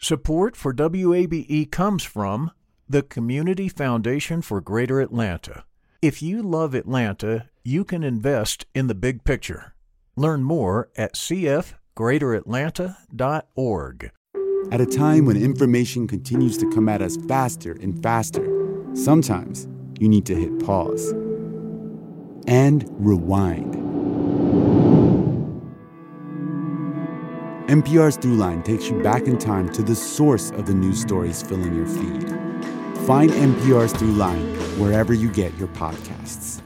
Support for WABE comes from the Community Foundation for Greater Atlanta. If you love Atlanta, you can invest in the big picture. Learn more at cfgreateratlanta.org. At a time when information continues to come at us faster and faster, sometimes you need to hit pause and rewind. NPR's Throughline takes you back in time to the source of the news stories filling your feed. Find NPR's Throughline wherever you get your podcasts.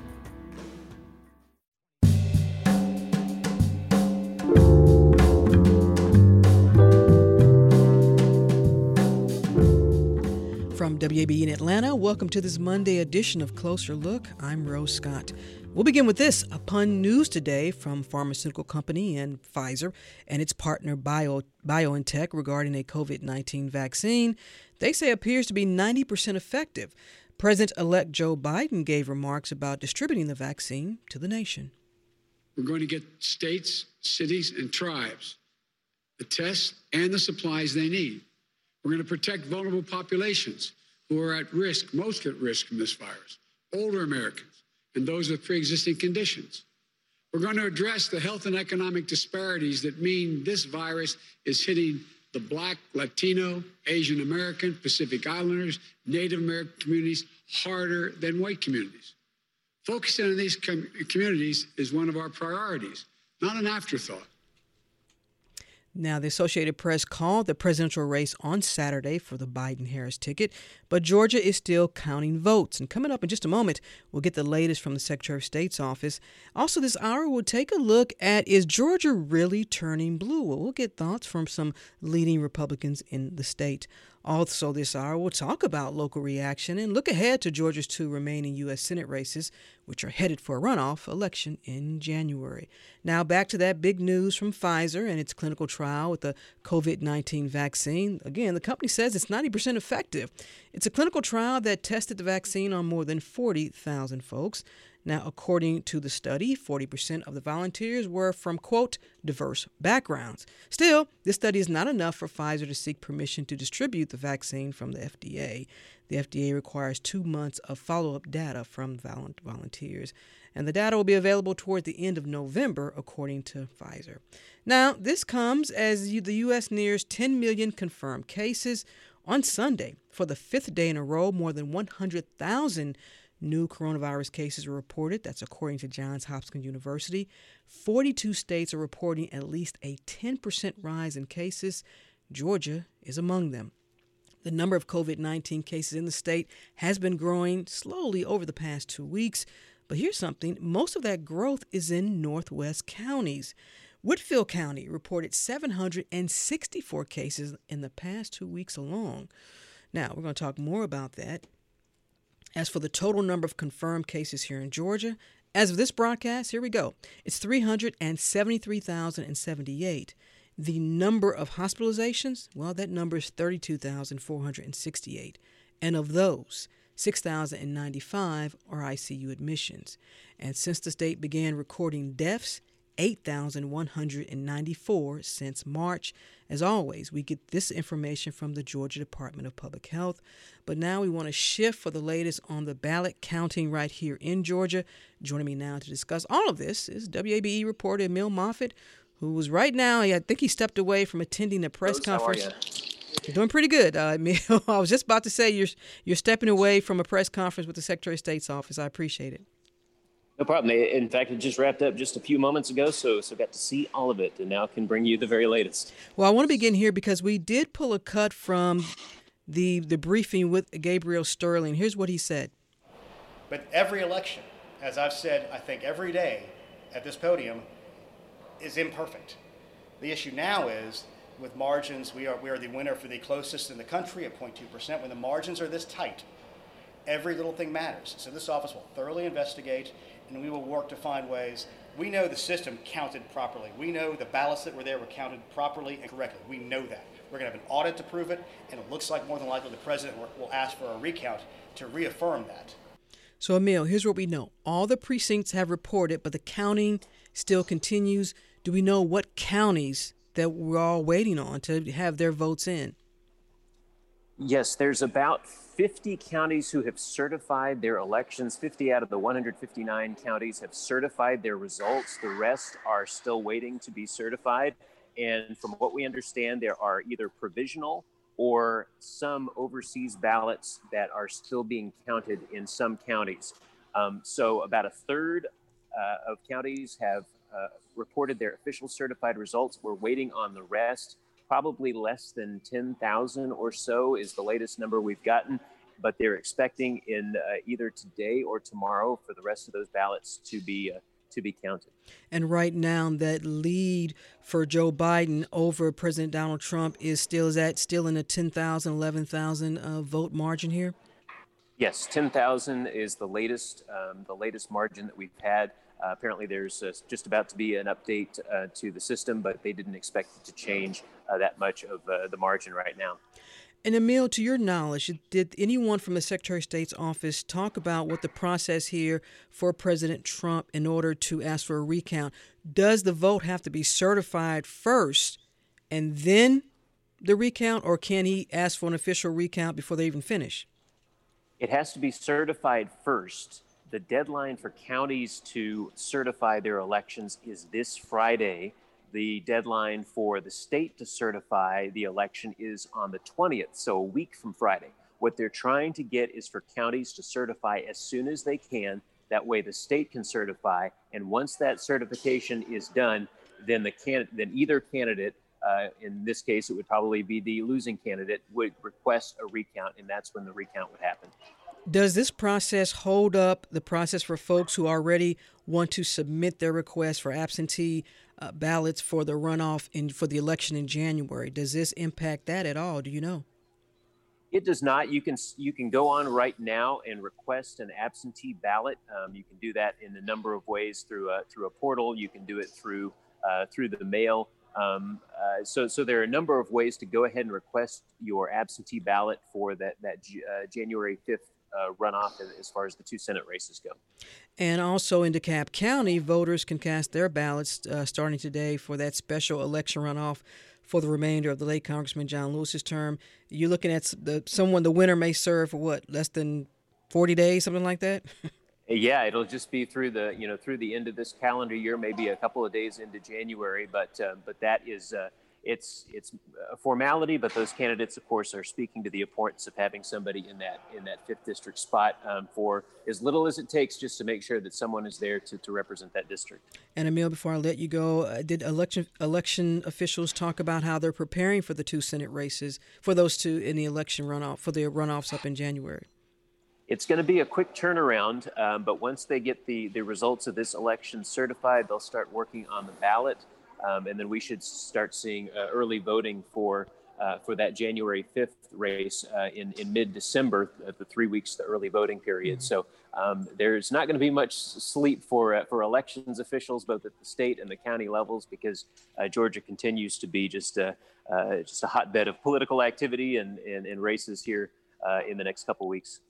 From WABE in Atlanta, welcome to this Monday edition of Closer Look. I'm Rose Scott. We'll begin with this upon news today from pharmaceutical company and Pfizer and its partner Bio, BioNTech regarding a COVID 19 vaccine they say appears to be 90% effective. President elect Joe Biden gave remarks about distributing the vaccine to the nation. We're going to get states, cities, and tribes the tests and the supplies they need. We're going to protect vulnerable populations who are at risk, most at risk from this virus, older Americans and those with pre existing conditions. We're going to address the health and economic disparities that mean this virus is hitting the Black, Latino, Asian American, Pacific Islanders, Native American communities harder than white communities. Focusing on these com- communities is one of our priorities, not an afterthought. Now, the Associated Press called the presidential race on Saturday for the Biden Harris ticket, but Georgia is still counting votes. And coming up in just a moment, we'll get the latest from the Secretary of State's office. Also, this hour, we'll take a look at is Georgia really turning blue? Well, we'll get thoughts from some leading Republicans in the state. Also, this hour, we'll talk about local reaction and look ahead to Georgia's two remaining U.S. Senate races, which are headed for a runoff election in January. Now, back to that big news from Pfizer and its clinical trial with the COVID 19 vaccine. Again, the company says it's 90% effective. It's a clinical trial that tested the vaccine on more than 40,000 folks. Now, according to the study, 40% of the volunteers were from, quote, diverse backgrounds. Still, this study is not enough for Pfizer to seek permission to distribute the vaccine from the FDA. The FDA requires two months of follow up data from volunteers, and the data will be available toward the end of November, according to Pfizer. Now, this comes as the U.S. nears 10 million confirmed cases. On Sunday, for the fifth day in a row, more than 100,000 new coronavirus cases were reported. That's according to Johns Hopkins University. 42 states are reporting at least a 10% rise in cases. Georgia is among them. The number of COVID 19 cases in the state has been growing slowly over the past two weeks. But here's something most of that growth is in northwest counties. Whitfield County reported 764 cases in the past two weeks alone. Now, we're going to talk more about that as for the total number of confirmed cases here in Georgia, as of this broadcast, here we go. It's 373,078. The number of hospitalizations, well, that number is 32,468. And of those, 6,095 are ICU admissions. And since the state began recording deaths, 8,194 since March. As always, we get this information from the Georgia Department of Public Health. But now we want to shift for the latest on the ballot counting right here in Georgia. Joining me now to discuss all of this is WABE reporter Emil Moffitt, who was right now, I think he stepped away from attending a press Rose, conference. You're doing pretty good, uh, Emil. I was just about to say you're you're stepping away from a press conference with the Secretary of State's office. I appreciate it. No problem. In fact, it just wrapped up just a few moments ago, so so got to see all of it, and now can bring you the very latest. Well, I want to begin here because we did pull a cut from the the briefing with Gabriel Sterling. Here's what he said. But every election, as I've said, I think every day at this podium, is imperfect. The issue now is with margins, we are we are the winner for the closest in the country at 0.2 percent. When the margins are this tight, every little thing matters. So this office will thoroughly investigate and we will work to find ways. We know the system counted properly. We know the ballots that were there were counted properly and correctly. We know that. We're going to have an audit to prove it, and it looks like more than likely the president will ask for a recount to reaffirm that. So, Emil, here's what we know all the precincts have reported, but the counting still continues. Do we know what counties that we're all waiting on to have their votes in? Yes, there's about 50 counties who have certified their elections. 50 out of the 159 counties have certified their results. The rest are still waiting to be certified. And from what we understand, there are either provisional or some overseas ballots that are still being counted in some counties. Um, so, about a third uh, of counties have uh, reported their official certified results. We're waiting on the rest. Probably less than 10,000 or so is the latest number we've gotten, but they're expecting in uh, either today or tomorrow for the rest of those ballots to be uh, to be counted. And right now, that lead for Joe Biden over President Donald Trump is still is that still in a 10,000, 11,000 uh, vote margin here? Yes, 10,000 is the latest um, the latest margin that we've had. Uh, apparently, there's uh, just about to be an update uh, to the system, but they didn't expect it to change that much of uh, the margin right now. And Emil, to your knowledge, did anyone from the Secretary of State's office talk about what the process here for President Trump in order to ask for a recount? Does the vote have to be certified first and then the recount, or can he ask for an official recount before they even finish? It has to be certified first. The deadline for counties to certify their elections is this Friday the deadline for the state to certify the election is on the 20th, so a week from Friday. What they're trying to get is for counties to certify as soon as they can. That way, the state can certify, and once that certification is done, then the can then either candidate, uh, in this case, it would probably be the losing candidate, would request a recount, and that's when the recount would happen. Does this process hold up the process for folks who already want to submit their request for absentee uh, ballots for the runoff in for the election in January? Does this impact that at all? Do you know? It does not. You can you can go on right now and request an absentee ballot. Um, you can do that in a number of ways through a through a portal. You can do it through uh, through the mail. Um, uh, so, so there are a number of ways to go ahead and request your absentee ballot for that that uh, January fifth uh, runoff as far as the two Senate races go. And also in DeKalb County, voters can cast their ballots uh, starting today for that special election runoff for the remainder of the late Congressman John Lewis's term. You're looking at the someone the winner may serve for what less than 40 days, something like that. yeah, it'll just be through the you know through the end of this calendar year, maybe a couple of days into January, but uh, but that is uh, it's it's a formality, but those candidates, of course, are speaking to the importance of having somebody in that in that fifth district spot um, for as little as it takes, just to make sure that someone is there to, to represent that district. And Emil, before I let you go, uh, did election election officials talk about how they're preparing for the two Senate races for those two in the election runoff for the runoffs up in January? It's going to be a quick turnaround, um, but once they get the, the results of this election certified, they'll start working on the ballot. Um, and then we should start seeing uh, early voting for uh, for that January 5th race uh, in, in mid December, uh, the three weeks, the early voting period. Mm-hmm. So um, there's not going to be much sleep for uh, for elections officials, both at the state and the county levels, because uh, Georgia continues to be just a just a hotbed of political activity and, and, and races here in the next couple weeks.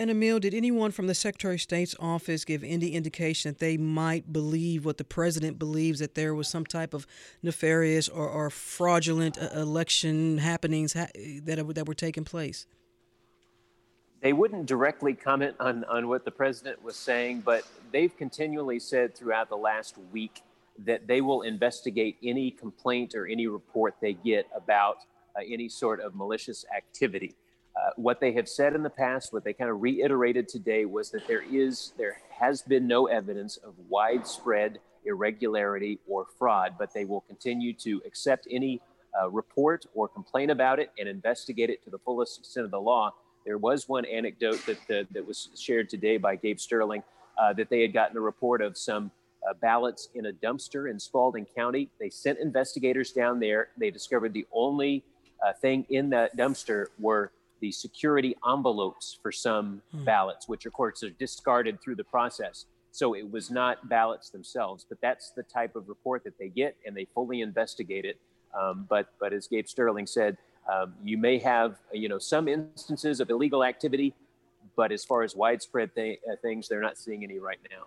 And Emil, did anyone from the Secretary of State's office give any indication that they might believe what the president believes that there was some type of nefarious or, or fraudulent uh, election happenings that that were taking place? They wouldn't directly comment on, on what the president was saying, but they've continually said throughout the last week that they will investigate any complaint or any report they get about uh, any sort of malicious activity. Uh, what they have said in the past, what they kind of reiterated today, was that there is, there has been no evidence of widespread irregularity or fraud, but they will continue to accept any uh, report or complain about it and investigate it to the fullest extent of the law. There was one anecdote that uh, that was shared today by Gabe Sterling uh, that they had gotten a report of some uh, ballots in a dumpster in Spalding County. They sent investigators down there. They discovered the only uh, thing in that dumpster were the security envelopes for some hmm. ballots, which of course are discarded through the process. So it was not ballots themselves, but that's the type of report that they get, and they fully investigate it. Um, but but as Gabe Sterling said, um, you may have you know some instances of illegal activity, but as far as widespread th- uh, things, they're not seeing any right now.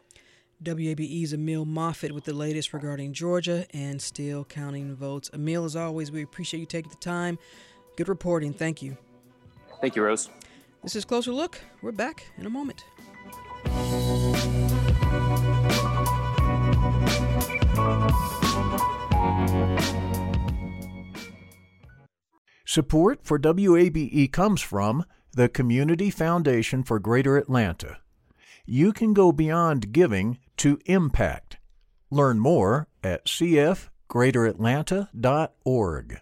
WABE's Emil Moffitt with the latest regarding Georgia and still counting votes. Emil, as always, we appreciate you taking the time. Good reporting. Thank you. Thank you, Rose. This is Closer Look. We're back in a moment. Support for WABE comes from the Community Foundation for Greater Atlanta. You can go beyond giving to impact. Learn more at cfgreateratlanta.org.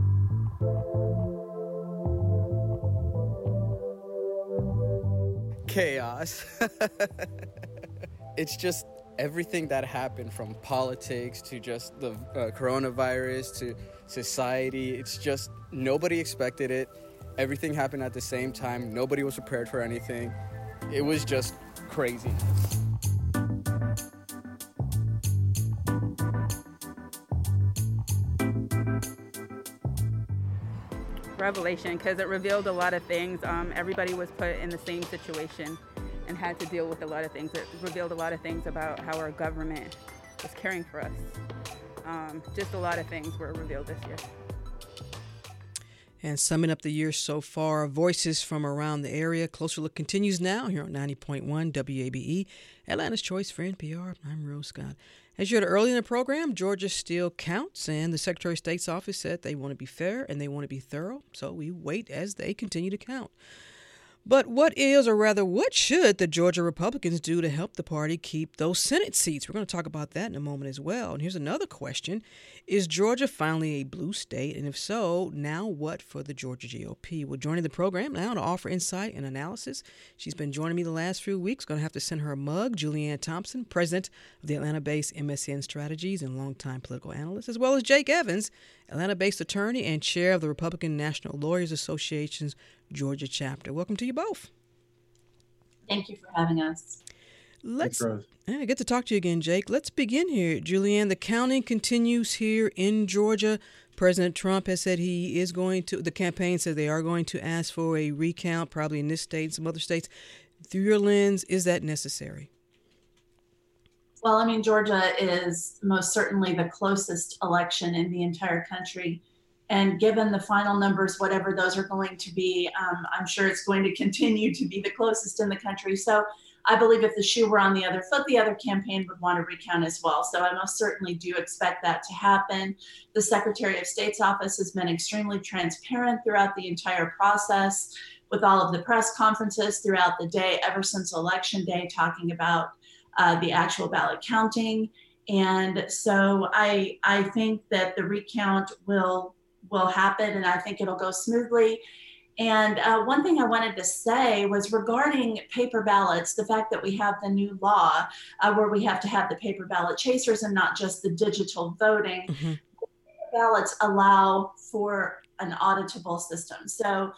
Chaos. it's just everything that happened from politics to just the uh, coronavirus to society. It's just nobody expected it. Everything happened at the same time. Nobody was prepared for anything. It was just crazy. Revelation because it revealed a lot of things. Um, everybody was put in the same situation and had to deal with a lot of things. It revealed a lot of things about how our government was caring for us. Um, just a lot of things were revealed this year. And summing up the year so far, voices from around the area. Closer Look continues now here on 90.1 WABE, Atlanta's Choice for NPR. I'm Rose Scott. As you heard early in the program, Georgia still counts, and the Secretary of State's office said they want to be fair and they want to be thorough. So we wait as they continue to count. But what is, or rather, what should the Georgia Republicans do to help the party keep those Senate seats? We're going to talk about that in a moment as well. And here's another question Is Georgia finally a blue state? And if so, now what for the Georgia GOP? Well, joining the program now to offer insight and analysis, she's been joining me the last few weeks. Going to have to send her a mug. Julianne Thompson, president of the Atlanta based MSN Strategies and longtime political analyst, as well as Jake Evans, Atlanta based attorney and chair of the Republican National Lawyers Association's Georgia chapter. Welcome to you both. Thank you for having us. Let's Thanks, yeah, eh, get to talk to you again, Jake. Let's begin here, Julianne. The counting continues here in Georgia. President Trump has said he is going to. The campaign says they are going to ask for a recount, probably in this state, and some other states. Through your lens, is that necessary? Well, I mean, Georgia is most certainly the closest election in the entire country and given the final numbers, whatever those are going to be, um, I'm sure it's going to continue to be the closest in the country. So I believe if the shoe were on the other foot, the other campaign would want to recount as well. So I most certainly do expect that to happen. The Secretary of State's office has been extremely transparent throughout the entire process with all of the press conferences throughout the day, ever since Election Day, talking about uh, the actual ballot counting. And so I, I think that the recount will will happen and I think it'll go smoothly. And uh, one thing I wanted to say was regarding paper ballots, the fact that we have the new law uh, where we have to have the paper ballot chasers and not just the digital voting. Mm-hmm. Ballots allow for an auditable system. So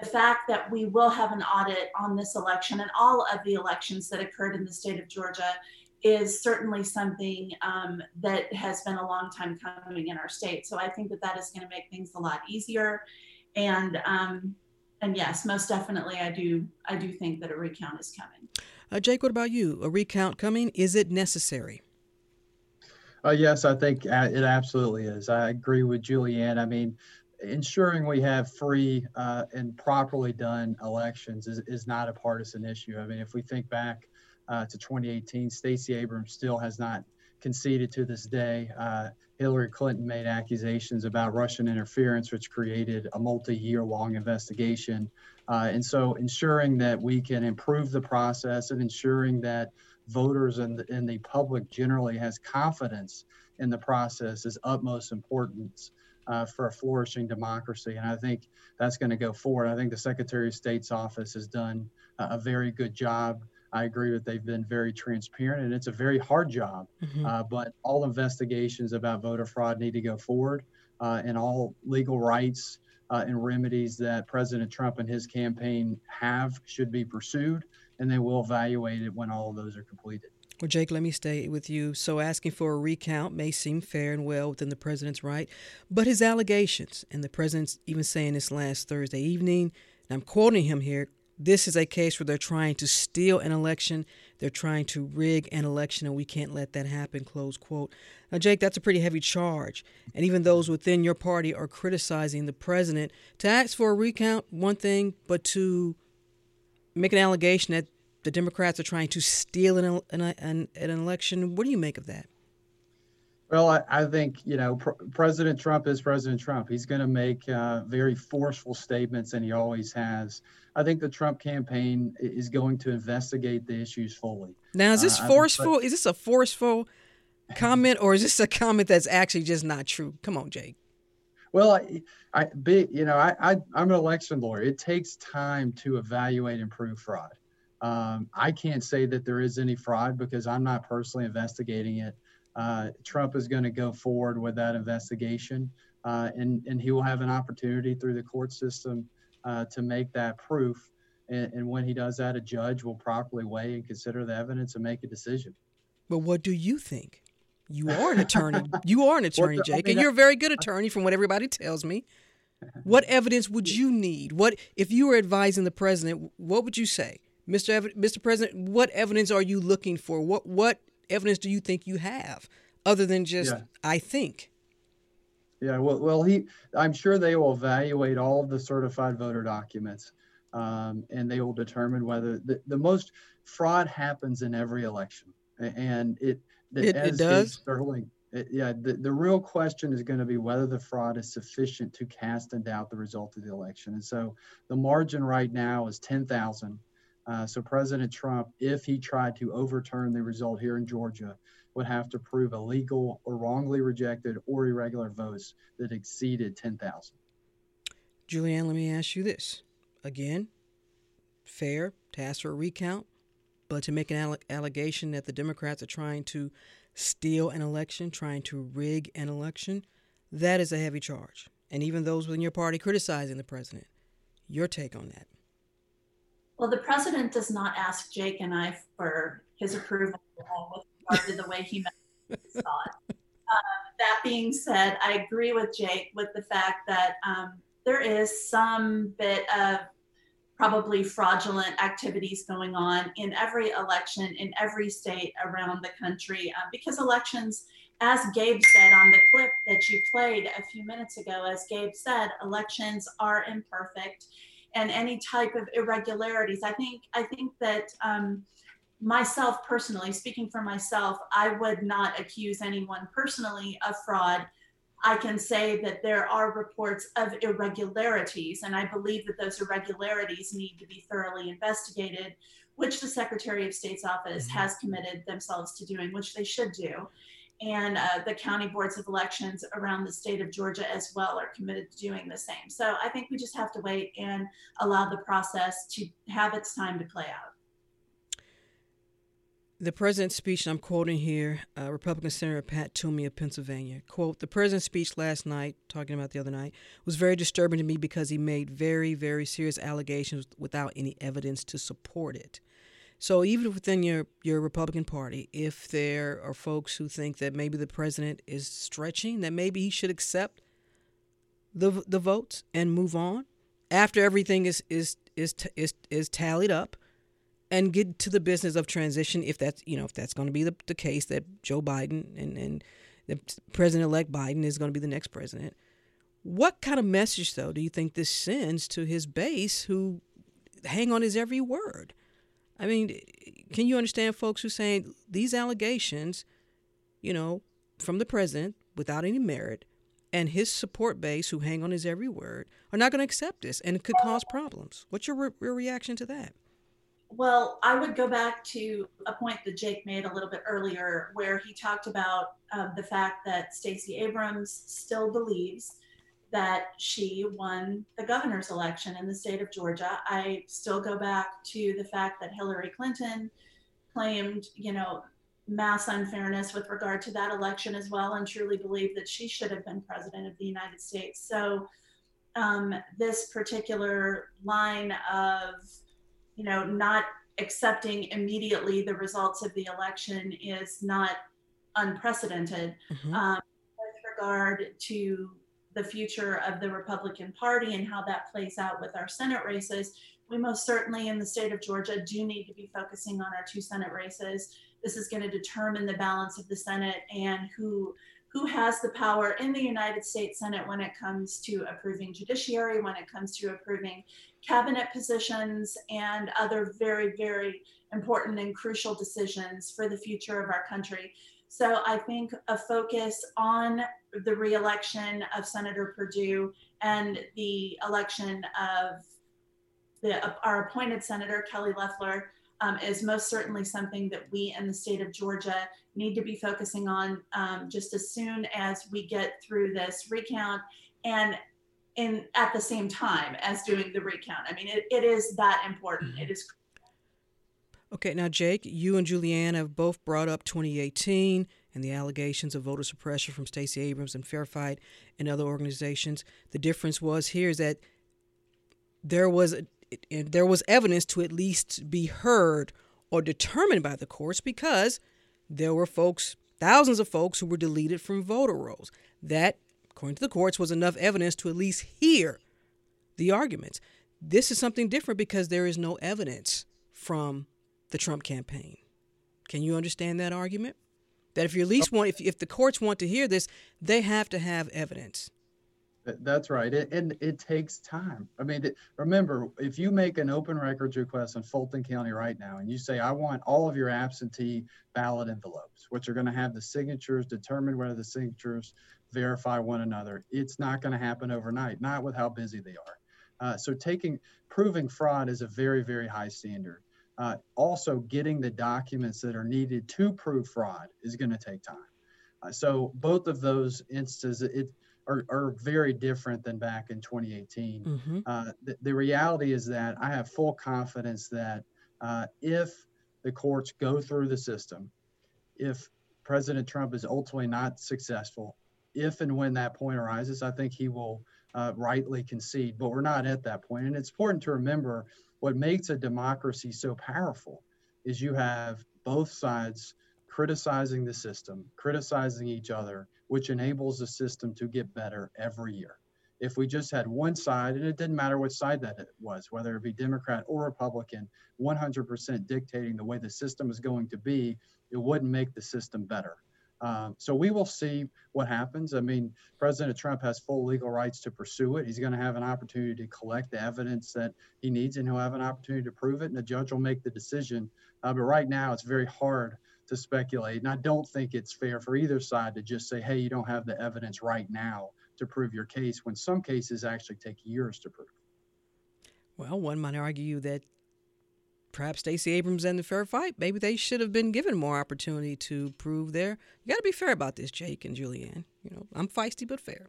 the fact that we will have an audit on this election and all of the elections that occurred in the state of Georgia is certainly something um, that has been a long time coming in our state. So I think that that is going to make things a lot easier. And um, and yes, most definitely, I do I do think that a recount is coming. Uh, Jake, what about you? A recount coming? Is it necessary? Uh, yes, I think it absolutely is. I agree with Julianne. I mean, ensuring we have free uh, and properly done elections is, is not a partisan issue. I mean, if we think back uh, to 2018. Stacey Abrams still has not conceded to this day. Uh, Hillary Clinton made accusations about Russian interference, which created a multi year long investigation. Uh, and so, ensuring that we can improve the process and ensuring that voters and the, and the public generally has confidence in the process is utmost importance. Uh, for a flourishing democracy. And I think that's going to go forward. I think the Secretary of State's office has done a very good job I agree that they've been very transparent, and it's a very hard job. Mm-hmm. Uh, but all investigations about voter fraud need to go forward, uh, and all legal rights uh, and remedies that President Trump and his campaign have should be pursued, and they will evaluate it when all of those are completed. Well, Jake, let me stay with you. So, asking for a recount may seem fair and well within the president's right, but his allegations, and the president's even saying this last Thursday evening, and I'm quoting him here this is a case where they're trying to steal an election, they're trying to rig an election, and we can't let that happen, close quote. Now, Jake, that's a pretty heavy charge. And even those within your party are criticizing the president. To ask for a recount, one thing, but to make an allegation that the Democrats are trying to steal an, an, an, an election. What do you make of that? Well, I, I think, you know, pr- President Trump is President Trump. He's going to make uh, very forceful statements, and he always has. I think the Trump campaign is going to investigate the issues fully. Now, is this uh, forceful? But, is this a forceful comment, or is this a comment that's actually just not true? Come on, Jake. Well, I, I be, you know, I, I, I'm an election lawyer. It takes time to evaluate and prove fraud. Um, I can't say that there is any fraud because I'm not personally investigating it. Uh, Trump is going to go forward with that investigation, uh, and and he will have an opportunity through the court system uh, to make that proof. And, and, when he does that, a judge will properly weigh and consider the evidence and make a decision. But what do you think? You are an attorney. you are an attorney, Jake, I mean, and you're a very good attorney, from what everybody tells me. What evidence would you need? What if you were advising the president? What would you say? Mr. Ev- Mr. President, what evidence are you looking for? What what evidence do you think you have other than just yeah. I think? Yeah, well, well, he, I'm sure they will evaluate all of the certified voter documents, um, and they will determine whether the, the most fraud happens in every election, and it it, it does. Sterling, it, yeah, the, the real question is going to be whether the fraud is sufficient to cast in doubt the result of the election. And so the margin right now is 10,000 uh, so President Trump, if he tried to overturn the result here in Georgia, would have to prove illegal or wrongly rejected or irregular votes that exceeded 10,000. Julianne, let me ask you this. Again, fair to ask for a recount, but to make an alle- allegation that the Democrats are trying to steal an election, trying to rig an election, that is a heavy charge. And even those within your party criticizing the president. Your take on that? Well, the president does not ask Jake and I for his approval with regard to the way he met his thought. Uh, that being said, I agree with Jake with the fact that um, there is some bit of probably fraudulent activities going on in every election in every state around the country uh, because elections as gabe said on the clip that you played a few minutes ago as gabe said elections are imperfect and any type of irregularities. I think I think that um, myself personally, speaking for myself, I would not accuse anyone personally of fraud. I can say that there are reports of irregularities, and I believe that those irregularities need to be thoroughly investigated, which the Secretary of State's office mm-hmm. has committed themselves to doing, which they should do and uh, the county boards of elections around the state of Georgia as well are committed to doing the same. So I think we just have to wait and allow the process to have its time to play out. The president's speech, I'm quoting here, uh, Republican Senator Pat Toomey of Pennsylvania. Quote, the president's speech last night, talking about the other night, was very disturbing to me because he made very, very serious allegations without any evidence to support it. So even within your, your Republican Party, if there are folks who think that maybe the president is stretching, that maybe he should accept the the votes and move on after everything is is is is, is tallied up and get to the business of transition if that's you know if that's going to be the, the case that Joe Biden and and the president elect Biden is going to be the next president. What kind of message though do you think this sends to his base who hang on his every word? I mean, can you understand folks who are saying these allegations, you know, from the president without any merit and his support base who hang on his every word are not going to accept this and it could cause problems. What's your re- reaction to that? Well, I would go back to a point that Jake made a little bit earlier, where he talked about uh, the fact that Stacey Abrams still believes that she won the governor's election in the state of Georgia. I still go back to the fact that Hillary Clinton claimed, you know, mass unfairness with regard to that election as well, and truly believe that she should have been president of the United States. So, um, this particular line of, you know, not accepting immediately the results of the election is not unprecedented. Mm-hmm. Um, with regard to the future of the Republican Party and how that plays out with our Senate races, we most certainly in the state of Georgia do need to be focusing on our two Senate races. This is going to determine the balance of the Senate and who who has the power in the United States Senate when it comes to approving judiciary, when it comes to approving cabinet positions, and other very, very important and crucial decisions for the future of our country. So I think a focus on the reelection of Senator Perdue and the election of the, our appointed Senator Kelly Loeffler um, is most certainly something that we in the state of Georgia need to be focusing on um, just as soon as we get through this recount and in at the same time as doing the recount. I mean, it, it is that important. Mm-hmm. It is. Okay, now Jake, you and Julianne have both brought up 2018 and the allegations of voter suppression from Stacey Abrams and Fair Fight and other organizations. The difference was here is that there was there was evidence to at least be heard or determined by the courts because there were folks, thousands of folks, who were deleted from voter rolls. That, according to the courts, was enough evidence to at least hear the arguments. This is something different because there is no evidence from the Trump campaign. Can you understand that argument? That if you at least want, if, if the courts want to hear this, they have to have evidence. That's right. It, and it takes time. I mean, remember, if you make an open records request in Fulton County right now and you say, I want all of your absentee ballot envelopes, which are going to have the signatures, determine whether the signatures verify one another, it's not going to happen overnight, not with how busy they are. Uh, so taking, proving fraud is a very, very high standard. Uh, also, getting the documents that are needed to prove fraud is going to take time. Uh, so both of those instances, it, are, are very different than back in 2018. Mm-hmm. Uh, the, the, reality is that I have full confidence that uh, if the courts go through the system, if President Trump is ultimately not successful, if and when that point arises, I think he will uh, rightly concede. But we're not at that point. And it's important to remember what makes a democracy so powerful is you have both sides criticizing the system, criticizing each other, which enables the system to get better every year. If we just had one side, and it didn't matter what side that it was, whether it be Democrat or Republican, 100% dictating the way the system is going to be, it wouldn't make the system better. Um, so we will see what happens. I mean, President Trump has full legal rights to pursue it. He's going to have an opportunity to collect the evidence that he needs, and he'll have an opportunity to prove it, and the judge will make the decision. Uh, but right now, it's very hard to speculate. And I don't think it's fair for either side to just say, hey, you don't have the evidence right now to prove your case, when some cases actually take years to prove. Well, one might argue that perhaps Stacey Abrams and the fair fight, maybe they should have been given more opportunity to prove their. You got to be fair about this, Jake and Julianne. You know, I'm feisty but fair.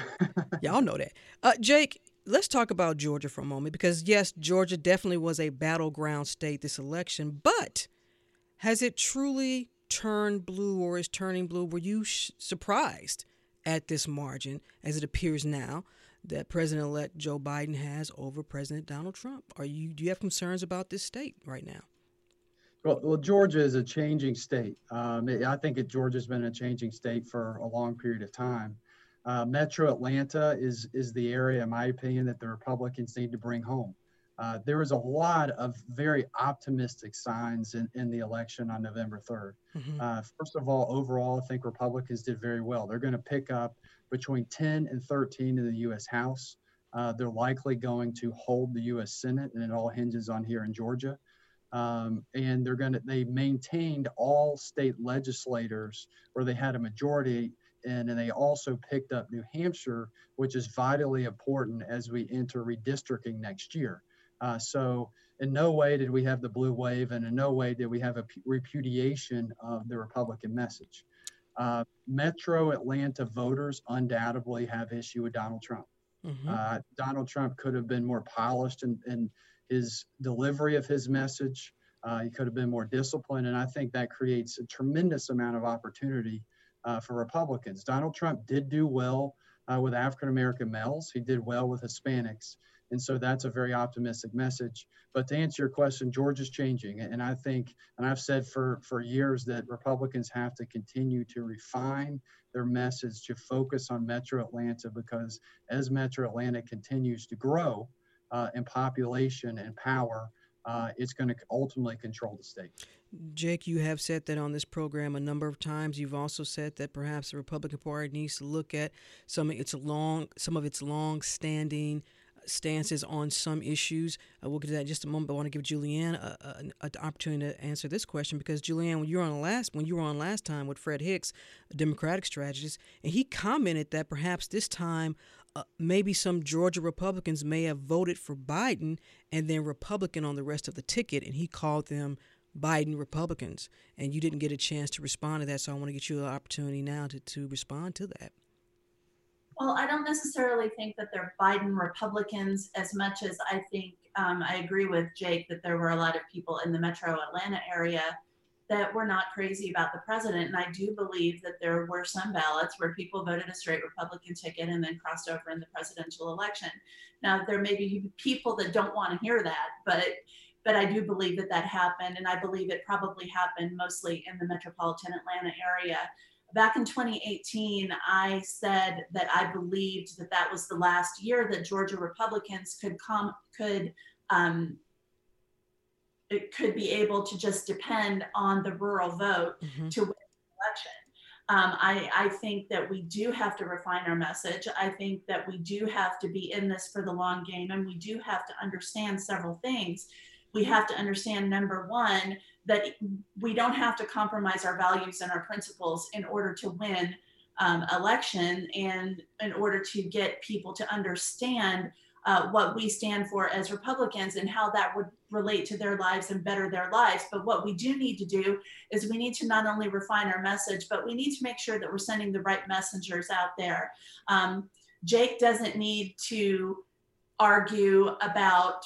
Y'all know that. Uh, Jake, let's talk about Georgia for a moment because yes, Georgia definitely was a battleground state this election, but has it truly turned blue or is turning blue? Were you sh- surprised at this margin as it appears now that President-elect Joe Biden has over President Donald Trump? Are you do you have concerns about this state right now? Well, well Georgia is a changing state. Um, I think it, Georgia's been a changing state for a long period of time. Uh, Metro Atlanta is is the area, in my opinion, that the Republicans need to bring home. Uh, there was a lot of very optimistic signs in, in the election on November 3rd. Mm-hmm. Uh, first of all, overall, I think Republicans did very well. They're going to pick up between 10 and 13 in the U.S. House. Uh, they're likely going to hold the U.S. Senate, and it all hinges on here in Georgia. Um, and they're going to they maintained all state legislators where they had a majority and, and they also picked up New Hampshire, which is vitally important as we enter redistricting next year. Uh, so in no way did we have the blue wave, and in no way did we have a repudiation of the Republican message. Uh, Metro Atlanta voters undoubtedly have issue with Donald Trump. Mm-hmm. Uh, Donald Trump could have been more polished in, in his delivery of his message. Uh, he could have been more disciplined, and I think that creates a tremendous amount of opportunity uh, for Republicans. Donald Trump did do well uh, with African American males. He did well with Hispanics. And so that's a very optimistic message. But to answer your question, Georgia's changing. And I think, and I've said for, for years that Republicans have to continue to refine their message to focus on Metro Atlanta because as Metro Atlanta continues to grow uh, in population and power, uh, it's going to ultimately control the state. Jake, you have said that on this program a number of times. You've also said that perhaps the Republican Party needs to look at some of its long, some of its long-standing stances on some issues. Uh, we'll get to that in just a moment. But I want to give Julianne an opportunity to answer this question because Julianne, when you were on last when you were on last time with Fred Hicks, a Democratic strategist, and he commented that perhaps this time uh, maybe some Georgia Republicans may have voted for Biden and then Republican on the rest of the ticket, and he called them Biden Republicans. And you didn't get a chance to respond to that, so I want to get you an opportunity now to, to respond to that. Well, I don't necessarily think that they're Biden Republicans as much as I think um, I agree with Jake that there were a lot of people in the metro Atlanta area that were not crazy about the president. And I do believe that there were some ballots where people voted a straight Republican ticket and then crossed over in the presidential election. Now, there may be people that don't want to hear that, but but I do believe that that happened, and I believe it probably happened mostly in the metropolitan Atlanta area. Back in 2018, I said that I believed that that was the last year that Georgia Republicans could come could um, it could be able to just depend on the rural vote mm-hmm. to win the election. Um, I, I, think that we do have to refine our message. I think that we do have to be in this for the long game, and we do have to understand several things. We have to understand number one, that we don't have to compromise our values and our principles in order to win um, election and in order to get people to understand uh, what we stand for as Republicans and how that would relate to their lives and better their lives. But what we do need to do is we need to not only refine our message, but we need to make sure that we're sending the right messengers out there. Um, Jake doesn't need to argue about,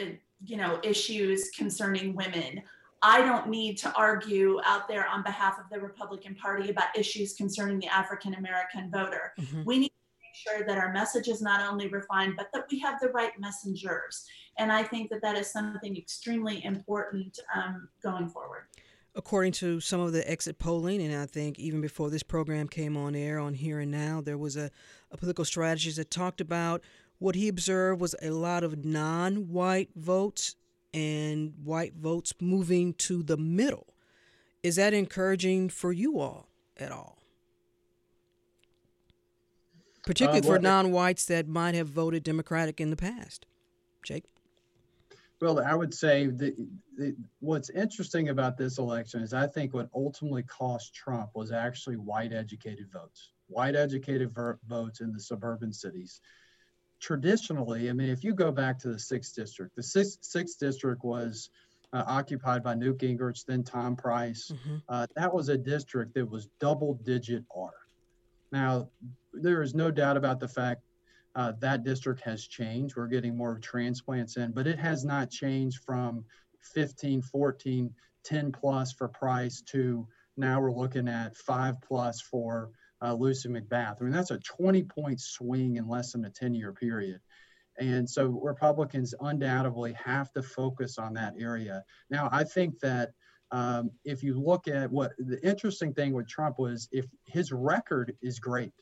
uh, you know, issues concerning women. I don't need to argue out there on behalf of the Republican Party about issues concerning the African American voter. Mm-hmm. We need to make sure that our message is not only refined, but that we have the right messengers. And I think that that is something extremely important um, going forward. According to some of the exit polling, and I think even before this program came on air on Here and Now, there was a, a political strategist that talked about what he observed was a lot of non white votes and white votes moving to the middle. Is that encouraging for you all at all? particularly uh, well, for non-whites that might have voted Democratic in the past. Jake. Well, I would say that the, what's interesting about this election is I think what ultimately cost Trump was actually white educated votes, white educated ver- votes in the suburban cities. Traditionally, I mean, if you go back to the sixth district, the sixth, sixth district was uh, occupied by Newt Gingrich, then Tom Price. Mm-hmm. Uh, that was a district that was double digit R. Now, there is no doubt about the fact uh, that district has changed. We're getting more transplants in, but it has not changed from 15, 14, 10 plus for Price to now we're looking at five plus for uh, Lucy McBath. I mean, that's a 20 point swing in less than a 10 year period. And so Republicans undoubtedly have to focus on that area. Now, I think that um, if you look at what the interesting thing with Trump was, if his record is great.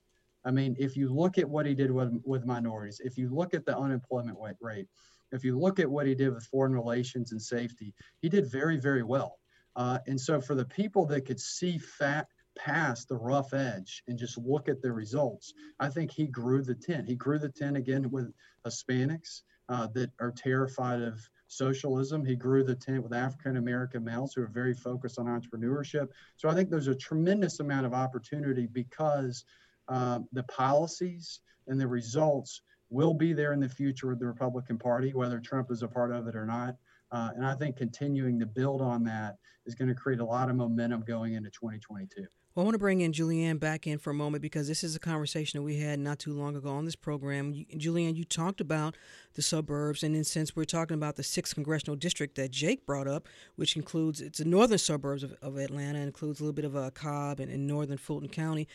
I mean, if you look at what he did with, with minorities, if you look at the unemployment rate, if you look at what he did with foreign relations and safety, he did very, very well. Uh, and so, for the people that could see fat past the rough edge and just look at the results, I think he grew the tent. He grew the tent again with Hispanics uh, that are terrified of socialism. He grew the tent with African American males who are very focused on entrepreneurship. So I think there's a tremendous amount of opportunity because uh, the policies and the results will be there in the future with the Republican Party, whether Trump is a part of it or not. Uh, and I think continuing to build on that is going to create a lot of momentum going into 2022. Well, I want to bring in Julianne back in for a moment because this is a conversation that we had not too long ago on this program. Julianne, you talked about the suburbs, and then since we're talking about the sixth congressional district that Jake brought up, which includes it's the northern suburbs of, of Atlanta, includes a little bit of uh, Cobb and, and northern Fulton County,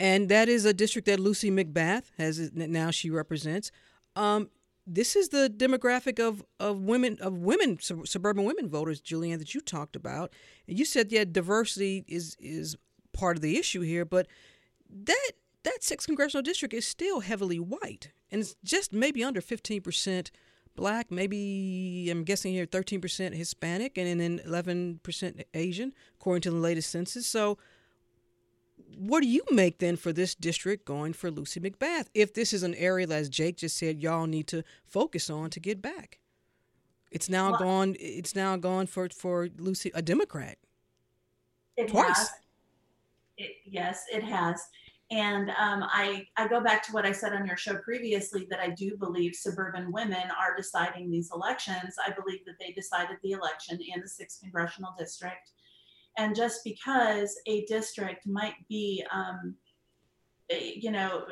and that is a district that Lucy McBath has now she represents. Um, this is the demographic of, of women of women sub- suburban women voters, Julianne, that you talked about. And you said yeah, diversity is is part of the issue here, but that that sixth congressional district is still heavily white, and it's just maybe under fifteen percent black, maybe I'm guessing here 13% Hispanic, and then 11% Asian, according to the latest census. So what do you make then for this district going for Lucy McBath if this is an area that, as Jake just said, y'all need to focus on to get back? It's now well, gone. It's now gone for for Lucy, a Democrat. It Twice. Has. It, yes, it has. And um, I, I go back to what I said on your show previously that I do believe suburban women are deciding these elections. I believe that they decided the election in the 6th congressional district. And just because a district might be, um, you know,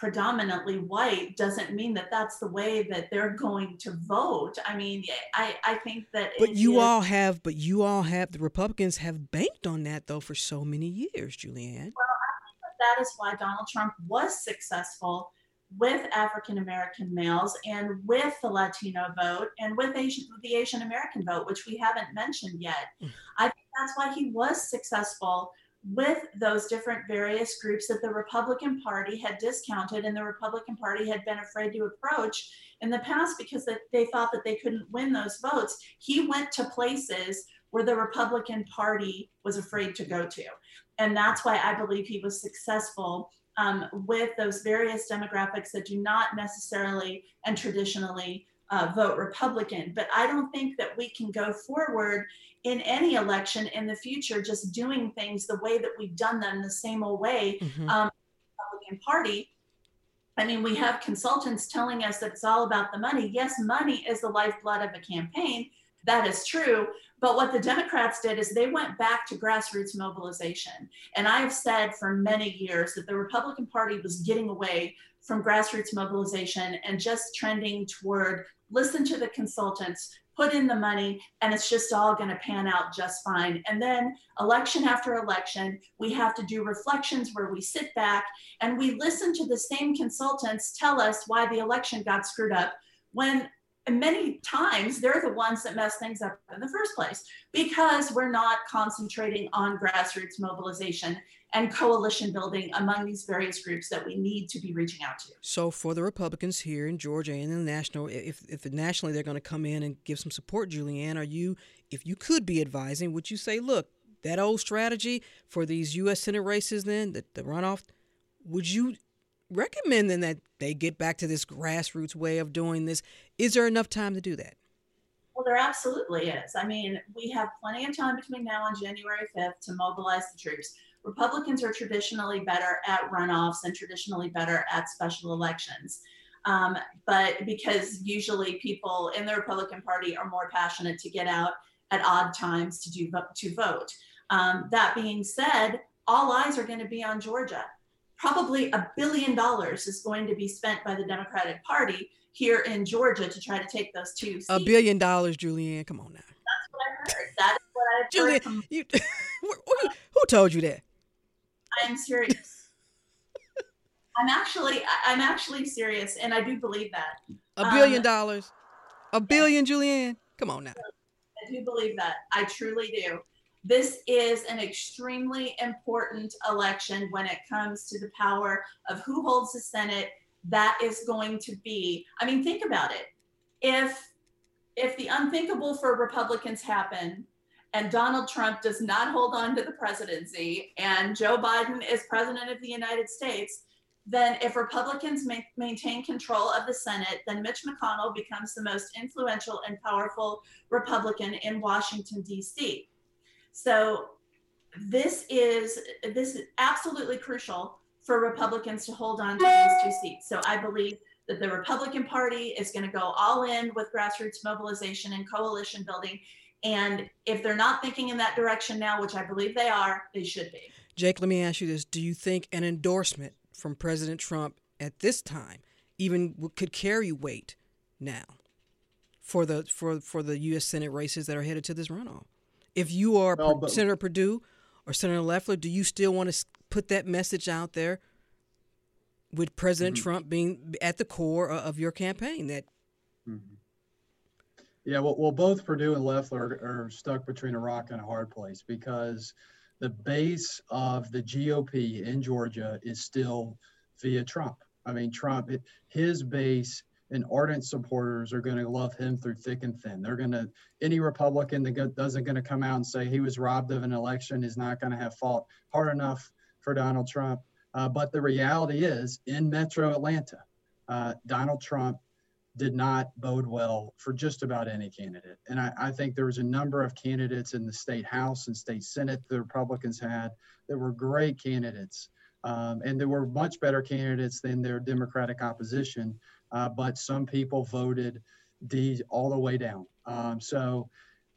predominantly white doesn't mean that that's the way that they're going to vote. I mean, I, I think that. But you is, all have, but you all have, the Republicans have banked on that though for so many years, Julianne. Well, I think that that is why Donald Trump was successful with African American males and with the Latino vote and with Asian, the Asian American vote, which we haven't mentioned yet. Mm. I think that's why he was successful with those different various groups that the Republican Party had discounted and the Republican Party had been afraid to approach in the past because they thought that they couldn't win those votes. He went to places where the Republican Party was afraid to go to. And that's why I believe he was successful um, with those various demographics that do not necessarily and traditionally uh, vote Republican. But I don't think that we can go forward in any election in the future just doing things the way that we've done them the same old way. Mm-hmm. Um, Republican Party. I mean, we have consultants telling us that it's all about the money. Yes, money is the lifeblood of a campaign. That is true. But what the Democrats did is they went back to grassroots mobilization. And I've said for many years that the Republican Party was getting away from grassroots mobilization and just trending toward listen to the consultants, put in the money, and it's just all going to pan out just fine. And then, election after election, we have to do reflections where we sit back and we listen to the same consultants tell us why the election got screwed up when many times they're the ones that mess things up in the first place because we're not concentrating on grassroots mobilization and coalition building among these various groups that we need to be reaching out to. So, for the Republicans here in Georgia and in the national, if, if nationally they're going to come in and give some support, Julianne, are you, if you could be advising, would you say, look, that old strategy for these U.S. Senate races, then the, the runoff, would you recommend then that they get back to this grassroots way of doing this? Is there enough time to do that? Well, there absolutely is. I mean, we have plenty of time between now and January 5th to mobilize the troops. Republicans are traditionally better at runoffs and traditionally better at special elections. Um, but because usually people in the Republican Party are more passionate to get out at odd times to do to vote. Um, that being said, all eyes are going to be on Georgia. Probably a billion dollars is going to be spent by the Democratic Party here in Georgia to try to take those two seats. A billion dollars, Julianne. Come on now. That's what I heard. That is what I've Julianne. From- you, who told you that? I'm serious. I'm actually I'm actually serious, and I do believe that. A billion um, dollars, a billion, Julianne. Come on now. I do believe that. I truly do. This is an extremely important election when it comes to the power of who holds the Senate. That is going to be. I mean, think about it. If if the unthinkable for Republicans happen, and Donald Trump does not hold on to the presidency and Joe Biden is president of the United States, then if Republicans ma- maintain control of the Senate, then Mitch McConnell becomes the most influential and powerful Republican in Washington D.C. So this is this is absolutely crucial for Republicans to hold on to these two seats. So I believe that the Republican Party is going to go all in with grassroots mobilization and coalition building and if they're not thinking in that direction now, which I believe they are, they should be. Jake, let me ask you this. Do you think an endorsement from President Trump at this time even could carry weight now for the for for the U.S. Senate races that are headed to this runoff? If you are no, but, Senator Perdue or Senator Loeffler, do you still want to put that message out there with President mm-hmm. Trump being at the core of your campaign that Mm-hmm. Yeah, well, well, both Perdue and Loeffler are, are stuck between a rock and a hard place because the base of the GOP in Georgia is still via Trump. I mean, Trump, his base and ardent supporters are going to love him through thick and thin. They're going to any Republican that doesn't going to come out and say he was robbed of an election is not going to have fought hard enough for Donald Trump. Uh, but the reality is, in Metro Atlanta, uh, Donald Trump did not bode well for just about any candidate. And I, I, think there was a number of candidates in the state house and state senate the Republicans had that were great candidates. Um, and there were much better candidates than their Democratic opposition. Uh, but some people voted D all the way down. Um, so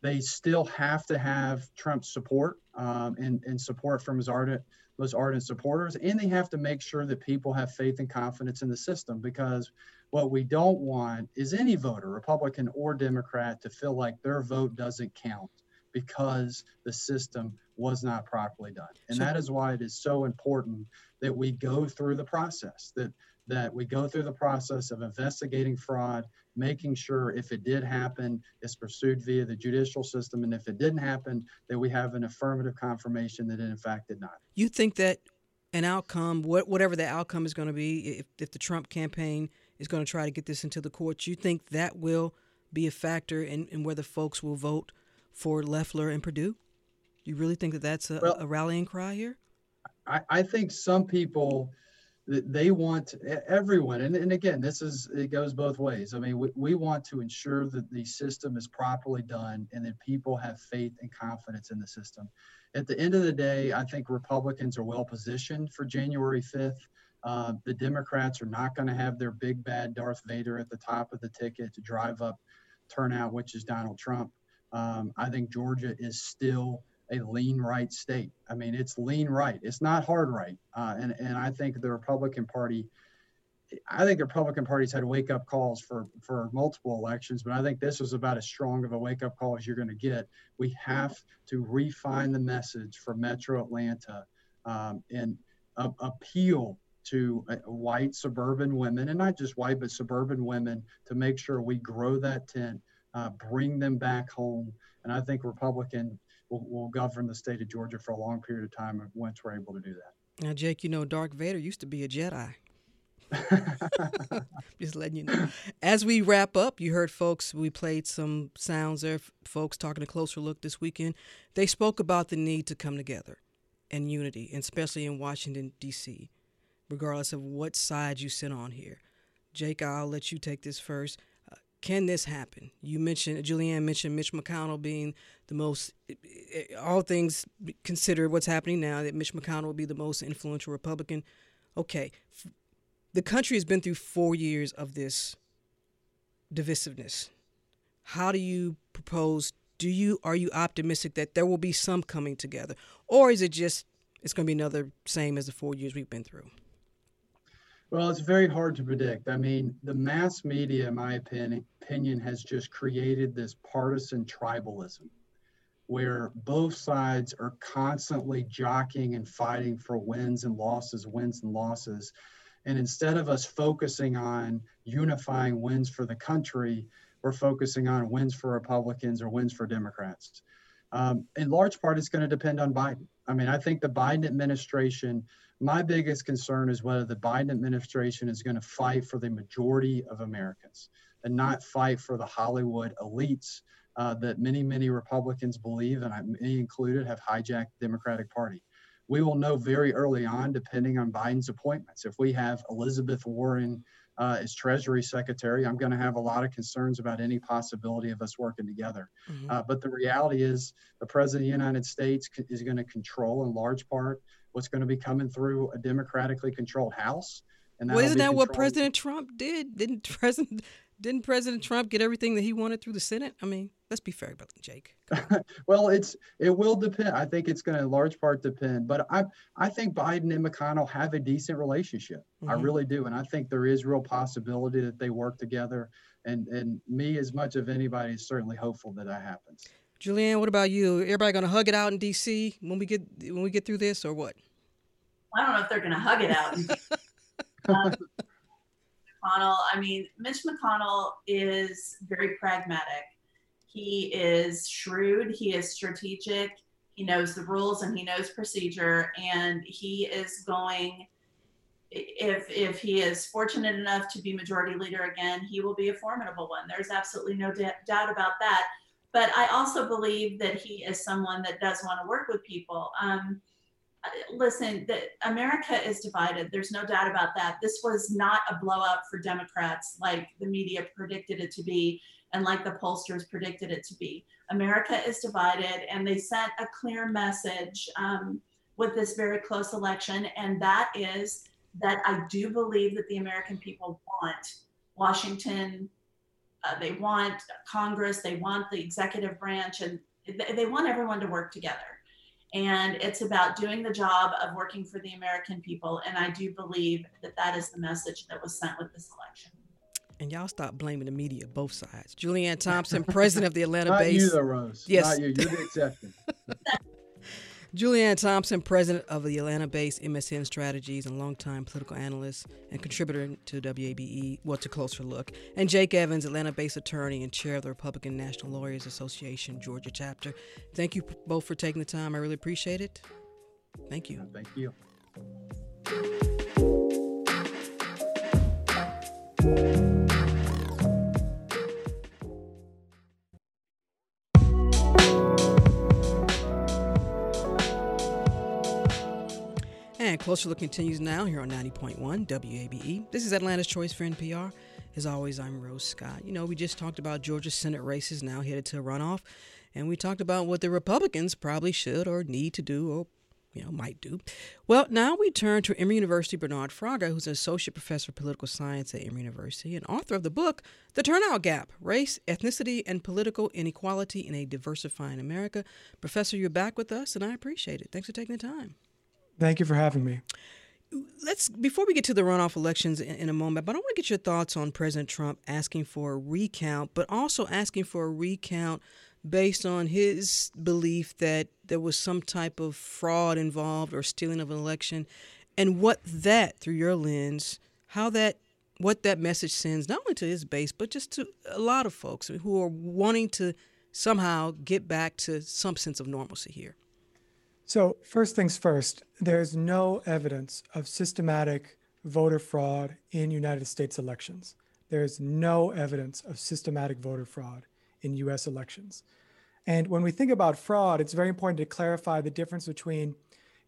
they still have to have Trump's support um, and, and support from his ardent, those ardent supporters. And they have to make sure that people have faith and confidence in the system because what we don't want is any voter, Republican or Democrat, to feel like their vote doesn't count because the system was not properly done. And that is why it is so important that we go through the process, that that we go through the process of investigating fraud, making sure if it did happen, it's pursued via the judicial system, and if it didn't happen, that we have an affirmative confirmation that it in fact did not. You think that an outcome, whatever the outcome is going to be, if, if the Trump campaign is going to try to get this into the courts, you think that will be a factor in, in whether folks will vote for Loeffler and Perdue? You really think that that's a, well, a rallying cry here? I, I think some people they want everyone and, and again this is it goes both ways. I mean we, we want to ensure that the system is properly done and that people have faith and confidence in the system. At the end of the day i think republicans are well positioned for january 5th uh, the democrats are not going to have their big bad darth vader at the top of the ticket to drive up turnout which is donald trump. Um, i think georgia is still a lean right state. I mean, it's lean right. It's not hard right. Uh, and and I think the Republican Party, I think the Republican Party's had wake up calls for for multiple elections, but I think this was about as strong of a wake up call as you're going to get. We have to refine the message for Metro Atlanta um, and appeal to uh, white suburban women, and not just white, but suburban women, to make sure we grow that tent, uh, bring them back home. And I think Republican will, will govern the state of Georgia for a long period of time once we're able to do that. Now, Jake, you know, Darth Vader used to be a Jedi. Just letting you know. As we wrap up, you heard folks, we played some sounds there, folks talking a closer look this weekend. They spoke about the need to come together and unity, and especially in Washington, D.C., regardless of what side you sit on here. Jake, I'll let you take this first can this happen? You mentioned Julianne mentioned Mitch McConnell being the most, eh, eh, all things considered, what's happening now that Mitch McConnell will be the most influential Republican. Okay, the country has been through four years of this divisiveness. How do you propose? Do you are you optimistic that there will be some coming together, or is it just it's going to be another same as the four years we've been through? Well, it's very hard to predict. I mean, the mass media, in my opinion, opinion has just created this partisan tribalism where both sides are constantly jockeying and fighting for wins and losses, wins and losses. And instead of us focusing on unifying wins for the country, we're focusing on wins for Republicans or wins for Democrats. Um, in large part, it's going to depend on Biden. I mean, I think the Biden administration my biggest concern is whether the Biden administration is going to fight for the majority of Americans and not fight for the Hollywood elites uh, that many, many Republicans believe, and I, me included, have hijacked the Democratic Party. We will know very early on, depending on Biden's appointments. If we have Elizabeth Warren uh, as Treasury Secretary, I'm going to have a lot of concerns about any possibility of us working together. Mm-hmm. Uh, but the reality is, the President of the United States is going to control, in large part, what's going to be coming through a democratically controlled House. And well, isn't that what President Trump did? Didn't President didn't President Trump get everything that he wanted through the Senate? I mean, let's be fair about it, Jake. well, it's it will depend. I think it's going to in large part depend. But I I think Biden and McConnell have a decent relationship. Mm-hmm. I really do, and I think there is real possibility that they work together. And and me, as much of anybody, is certainly hopeful that that happens. Julianne, what about you? Everybody going to hug it out in D.C. when we get when we get through this, or what? I don't know if they're going to hug it out. um, McConnell. I mean, Mitch McConnell is very pragmatic. He is shrewd, he is strategic, he knows the rules and he knows procedure, and he is going. If if he is fortunate enough to be majority leader again, he will be a formidable one. There's absolutely no d- doubt about that. But I also believe that he is someone that does want to work with people. Um, listen, that America is divided. There's no doubt about that. This was not a blowout for Democrats like the media predicted it to be and like the pollsters predicted it to be. America is divided, and they sent a clear message um, with this very close election, and that is that I do believe that the American people want Washington, uh, they want Congress, they want the executive branch, and they want everyone to work together and it's about doing the job of working for the American people. And I do believe that that is the message that was sent with this election. And y'all stop blaming the media, both sides. Julianne Thompson, president of the Atlanta Not base. you, though, Rose. Yes. Not you. You're the exception. Julianne Thompson, president of the Atlanta based MSN Strategies and longtime political analyst and contributor to WABE, well, to Closer Look. And Jake Evans, Atlanta based attorney and chair of the Republican National Lawyers Association, Georgia chapter. Thank you both for taking the time. I really appreciate it. Thank you. Thank you. And Closer Look continues now here on 90.1 WABE. This is Atlanta's Choice for NPR. As always, I'm Rose Scott. You know, we just talked about Georgia Senate races now headed to a runoff, and we talked about what the Republicans probably should or need to do or you know, might do. Well, now we turn to Emory University Bernard Fraga, who's an associate professor of political science at Emory University and author of the book The Turnout Gap Race, Ethnicity, and Political Inequality in a Diversifying America. Professor, you're back with us, and I appreciate it. Thanks for taking the time. Thank you for having me. Let's before we get to the runoff elections in, in, a moment, but I want to get your thoughts on President Trump asking for a recount, but also asking for a recount based on his belief that there was some type of fraud involved or stealing of an election, and what that, through your lens, how that what that message sends not only to his base but just to a lot of folks who are wanting to somehow get back to some sense of normalcy here. So, first things first, there's no evidence of systematic voter fraud in United States elections. There's no evidence of systematic voter fraud in US elections. And when we think about fraud, it's very important to clarify the difference between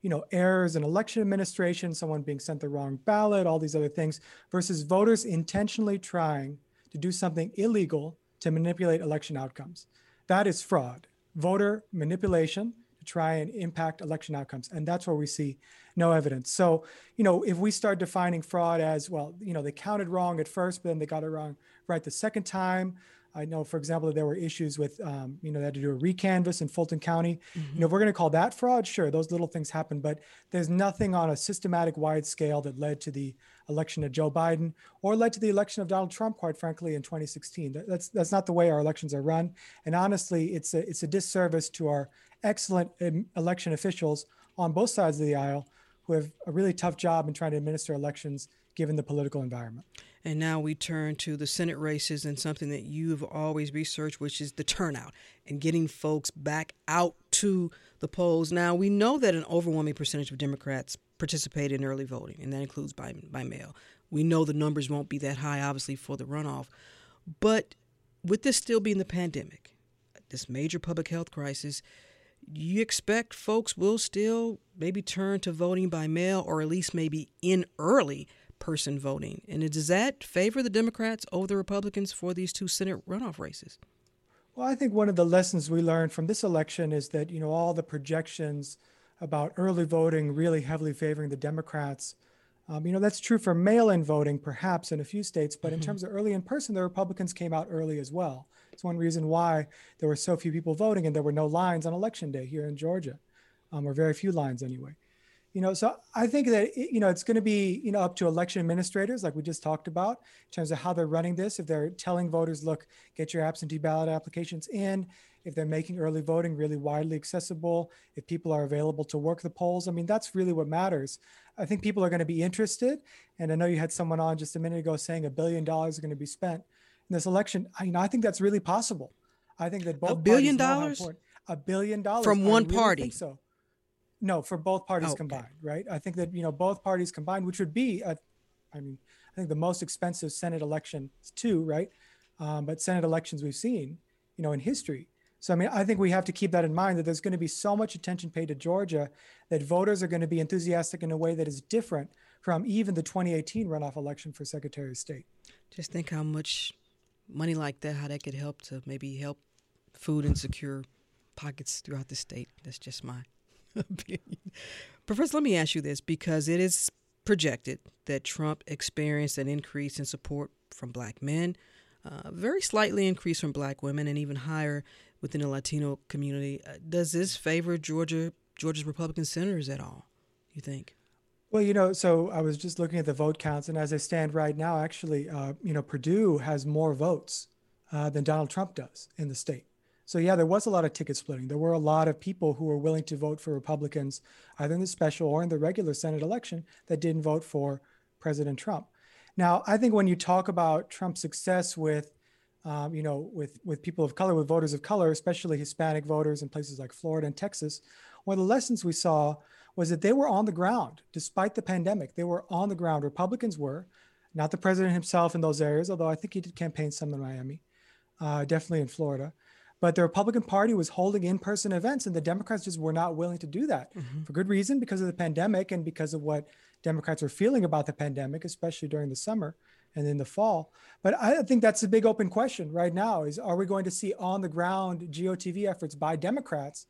you know, errors in election administration, someone being sent the wrong ballot, all these other things, versus voters intentionally trying to do something illegal to manipulate election outcomes. That is fraud. Voter manipulation try and impact election outcomes. And that's where we see no evidence. So, you know, if we start defining fraud as, well, you know, they counted wrong at first, but then they got it wrong right the second time. I know, for example, there were issues with, um, you know, they had to do a recanvass in Fulton County. Mm-hmm. You know, if we're going to call that fraud, sure, those little things happen, but there's nothing on a systematic wide scale that led to the election of Joe Biden or led to the election of Donald Trump, quite frankly, in 2016. That's that's not the way our elections are run. And honestly, it's a it's a disservice to our excellent election officials on both sides of the aisle who have a really tough job in trying to administer elections given the political environment. And now we turn to the Senate races and something that you've always researched, which is the turnout and getting folks back out to the polls. Now, we know that an overwhelming percentage of Democrats participate in early voting, and that includes by, by mail. We know the numbers won't be that high, obviously, for the runoff. But with this still being the pandemic, this major public health crisis, you expect folks will still maybe turn to voting by mail or at least maybe in early person voting. And does that favor the Democrats over the Republicans for these two Senate runoff races? Well, I think one of the lessons we learned from this election is that, you know, all the projections about early voting really heavily favoring the Democrats. Um, you know, that's true for mail in voting, perhaps in a few states, but mm-hmm. in terms of early in person, the Republicans came out early as well. It's one reason why there were so few people voting and there were no lines on election day here in Georgia, um, or very few lines anyway. You know, so I think that you know it's going to be you know up to election administrators, like we just talked about, in terms of how they're running this. If they're telling voters, look, get your absentee ballot applications in. If they're making early voting really widely accessible, if people are available to work the polls, I mean that's really what matters. I think people are going to be interested. And I know you had someone on just a minute ago saying a billion dollars is going to be spent in this election. I, you know, I think that's really possible. I think that both a billion dollars, a billion dollars from one really party. so no, for both parties Okay. combined, right? I think that you know both parties combined, which would be, a, I mean, I think the most expensive Senate election too, right? Um, but Senate elections we've seen, you know, in history. So I mean, I think we have to keep that in mind that there's going to be so much attention paid to Georgia that voters are going to be enthusiastic in a way that is different from even the 2018 runoff election for Secretary of State. Just think how much money like that, how that could help to maybe help food insecure pockets throughout the state. That's just my opinion. Professor, let me ask you this because it is projected that Trump experienced an increase in support from black men, uh, very slightly increase from black women, and even higher within the Latino community. Uh, does this favor Georgia Georgia's Republican senators at all? You think? Well, you know, so I was just looking at the vote counts, and as I stand right now, actually, uh, you know, Perdue has more votes uh, than Donald Trump does in the state. So yeah, there was a lot of ticket splitting. There were a lot of people who were willing to vote for Republicans, either in the special or in the regular Senate election, that didn't vote for President Trump. Now, I think when you talk about Trump's success with, um, you know, with with people of color, with voters of color, especially Hispanic voters in places like Florida and Texas, one of the lessons we saw was that they were on the ground despite the pandemic. They were on the ground. Republicans were, not the president himself in those areas, although I think he did campaign some in Miami, uh, definitely in Florida. But the Republican Party was holding in person events, and the Democrats just were not willing to do that for good reason because of the pandemic and because of what Democrats were feeling about the pandemic, especially during the summer and in the fall. But I think that's a big open question right now is are we going to see on the ground GOTV efforts by Democrats?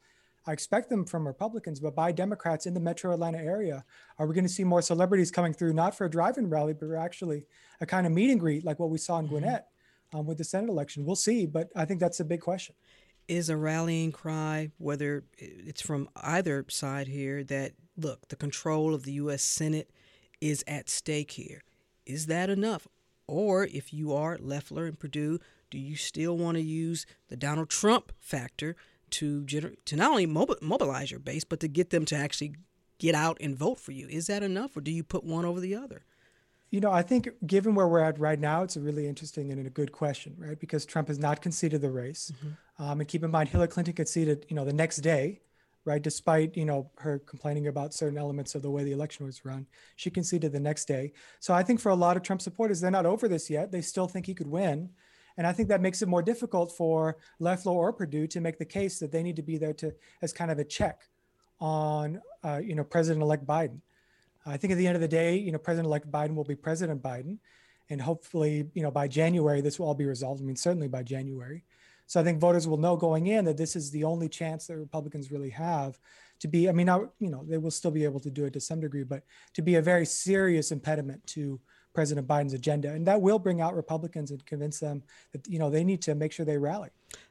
I expect them from Republicans, but by Democrats in the metro Atlanta area. Are we going to see more celebrities coming through, not for a drive-in rally, but actually a kind of meet and greet like what we saw in Gwinnett um, with the Senate election? We'll see, but I think that's a big question. is a rallying cry, whether it's from either side here, that look, the control of the U.S. Senate is at stake here. Is that enough? Or if you are Loeffler and Perdue, do you still want to use the Donald Trump factor to gener- to not only mobi- mobilize your base, but to get them to actually get out and vote for you? Is that enough, or do you put one over the other? You know, I think given where we're at right now, it's a really interesting and a good question, right? Because Trump has not conceded the race. Um, and keep in mind, Hillary Clinton conceded, you know, the next day, right? Despite, you know, her complaining about certain elements of the way the election was run, she conceded the next day. So I think for a lot of Trump supporters, they're not over this yet. They still think he could win. And I think that makes it more difficult for Loeffler or Perdue to make the case that they need to be there to as kind of a check on, uh, you know, President-elect Biden. I think at the end of the day, you know, President-elect Biden will be President Biden, and hopefully, you know, by January this will all be resolved. I mean, certainly by January. So I think voters will know going in that this is the only chance that Republicans really have to be. I mean, now you know they will still be able to do it to some degree, but to be a very serious impediment to President Biden's agenda, and that will bring out Republicans and convince them that you know they need to make sure they rally.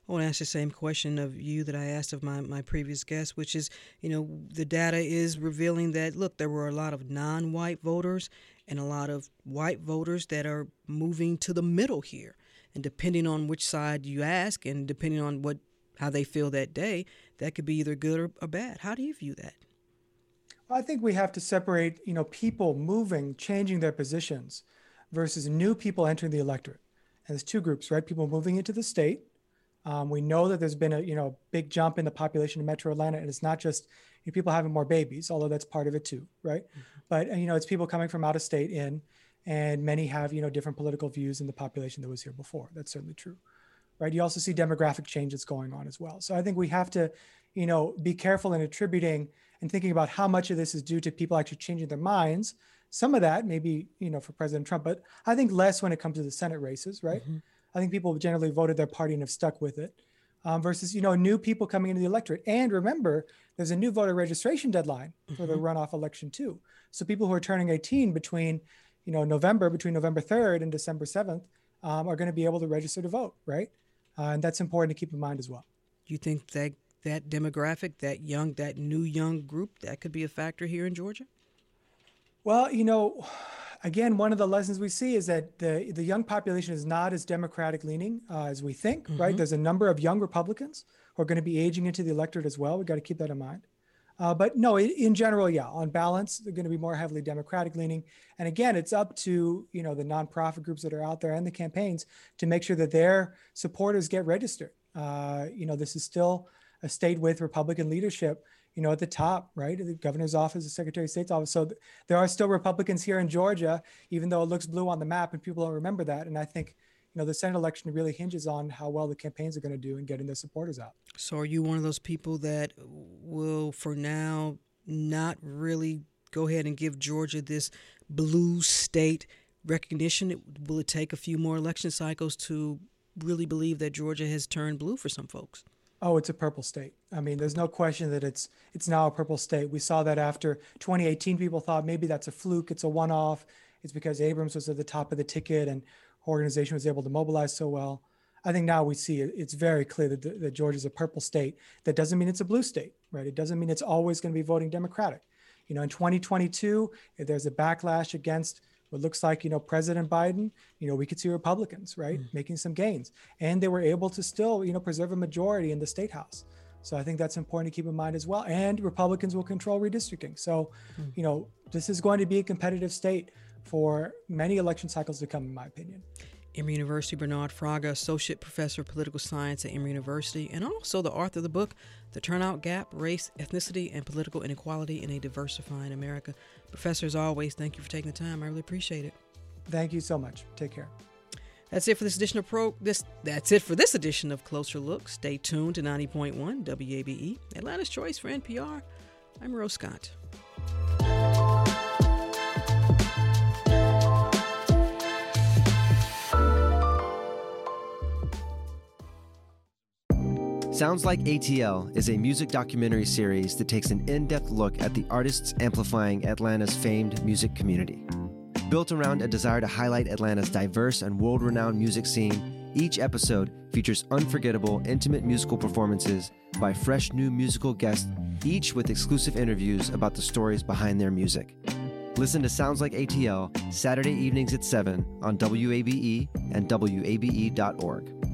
I want to ask the same question of you that I asked of my, my previous guest, which is, you know, the data is revealing that, look, there were a lot of non white voters and a lot of white voters that are moving to the middle here. And depending on which side you ask and depending on what how they feel that day, that could be either good or, or bad. How do you view that? I think we have to separate, you know, people moving, changing their positions versus new people entering the electorate. And there's two groups, right? People moving into the state. Um, we know that there's been a, you know, big jump in the population of Metro Atlanta, and it's not just you know, people having more babies, although that's part of it too, right? But uh, you know, it's people coming from out of state in, and many have you know different political views in the population that was here before. That's certainly true, right? You also see demographic changes going on as well. So I think we have to, you know, be careful in attributing and thinking about how much of this is due to people actually changing their minds. Some of that maybe, you know, for President Trump, but I think less when it comes to the Senate races, right? I think people generally voted their party and have stuck with it. Um, versus, you know, new people coming into the electorate. And remember, there's a new voter registration deadline for the runoff election too. So people who are turning 18 between, you know, November between November 3rd and December 7th um, are going to be able to register to vote, right? Uh, and that's important to keep in mind as well. Do you think that that demographic, that young, that new young group, that could be a factor here in Georgia? Well, you know, again, one of the lessons we see is that the the young population is not as democratic leaning uh, as we think. Right? Mhm. There's a number of young Republicans who are going to be aging into the electorate as well. We've got to keep that in mind. Uh, but no, in general, yeah, on balance, they're going to be more heavily Democratic leaning. And again, it's up to you know the nonprofit groups that are out there and the campaigns to make sure that their supporters get registered. Uh, you know, this is still a state with Republican leadership. You know, at the top, right, the governor's office, the secretary of state's office. So th- there are still Republicans here in Georgia, even though it looks blue on the map, and people don't remember that. And I think you know the Senate election really hinges on how well the campaigns are going to do in getting their supporters out. So, are you one of those people that will, for now, not really go ahead and give Georgia this blue state recognition? Will it take a few more election cycles to really believe that Georgia has turned blue for some folks? Oh, it's a purple state. I mean, there's no question that it's it's now a purple state. We saw that after 2018, people thought maybe that's a fluke, it's a one-off. It's because Abrams was at the top of the ticket and organization was able to mobilize so well. I think now we see it's very clear that, that Georgia is a purple state. That doesn't mean it's a blue state, right? It doesn't mean it's always going to be voting Democratic. You know, in 2022, if there's a backlash against what looks like, you know, President Biden, you know, we could see Republicans, right, mm. making some gains. And they were able to still, you know, preserve a majority in the state house. So I think that's important to keep in mind as well. And Republicans will control redistricting. So, mm. you know, this is going to be a competitive state for many election cycles to come, in my opinion. Emory University, Bernard Fraga, Associate Professor of Political Science at Emory University, and also the author of the book, The Turnout Gap Race, Ethnicity, and Political Inequality in a Diversifying America. Professor, as always, thank you for taking the time. I really appreciate it. Thank you so much. Take care. That's it for this edition of Pro. This that's it for this edition of Closer Look. Stay tuned to 90.1 WABE, Atlanta's Choice for NPR. I'm Rose Scott. Sounds Like ATL is a music documentary series that takes an in depth look at the artists amplifying Atlanta's famed music community. Built around a desire to highlight Atlanta's diverse and world renowned music scene, each episode features unforgettable, intimate musical performances by fresh new musical guests, each with exclusive interviews about the stories behind their music. Listen to Sounds Like ATL Saturday evenings at 7 on WABE and WABE.org.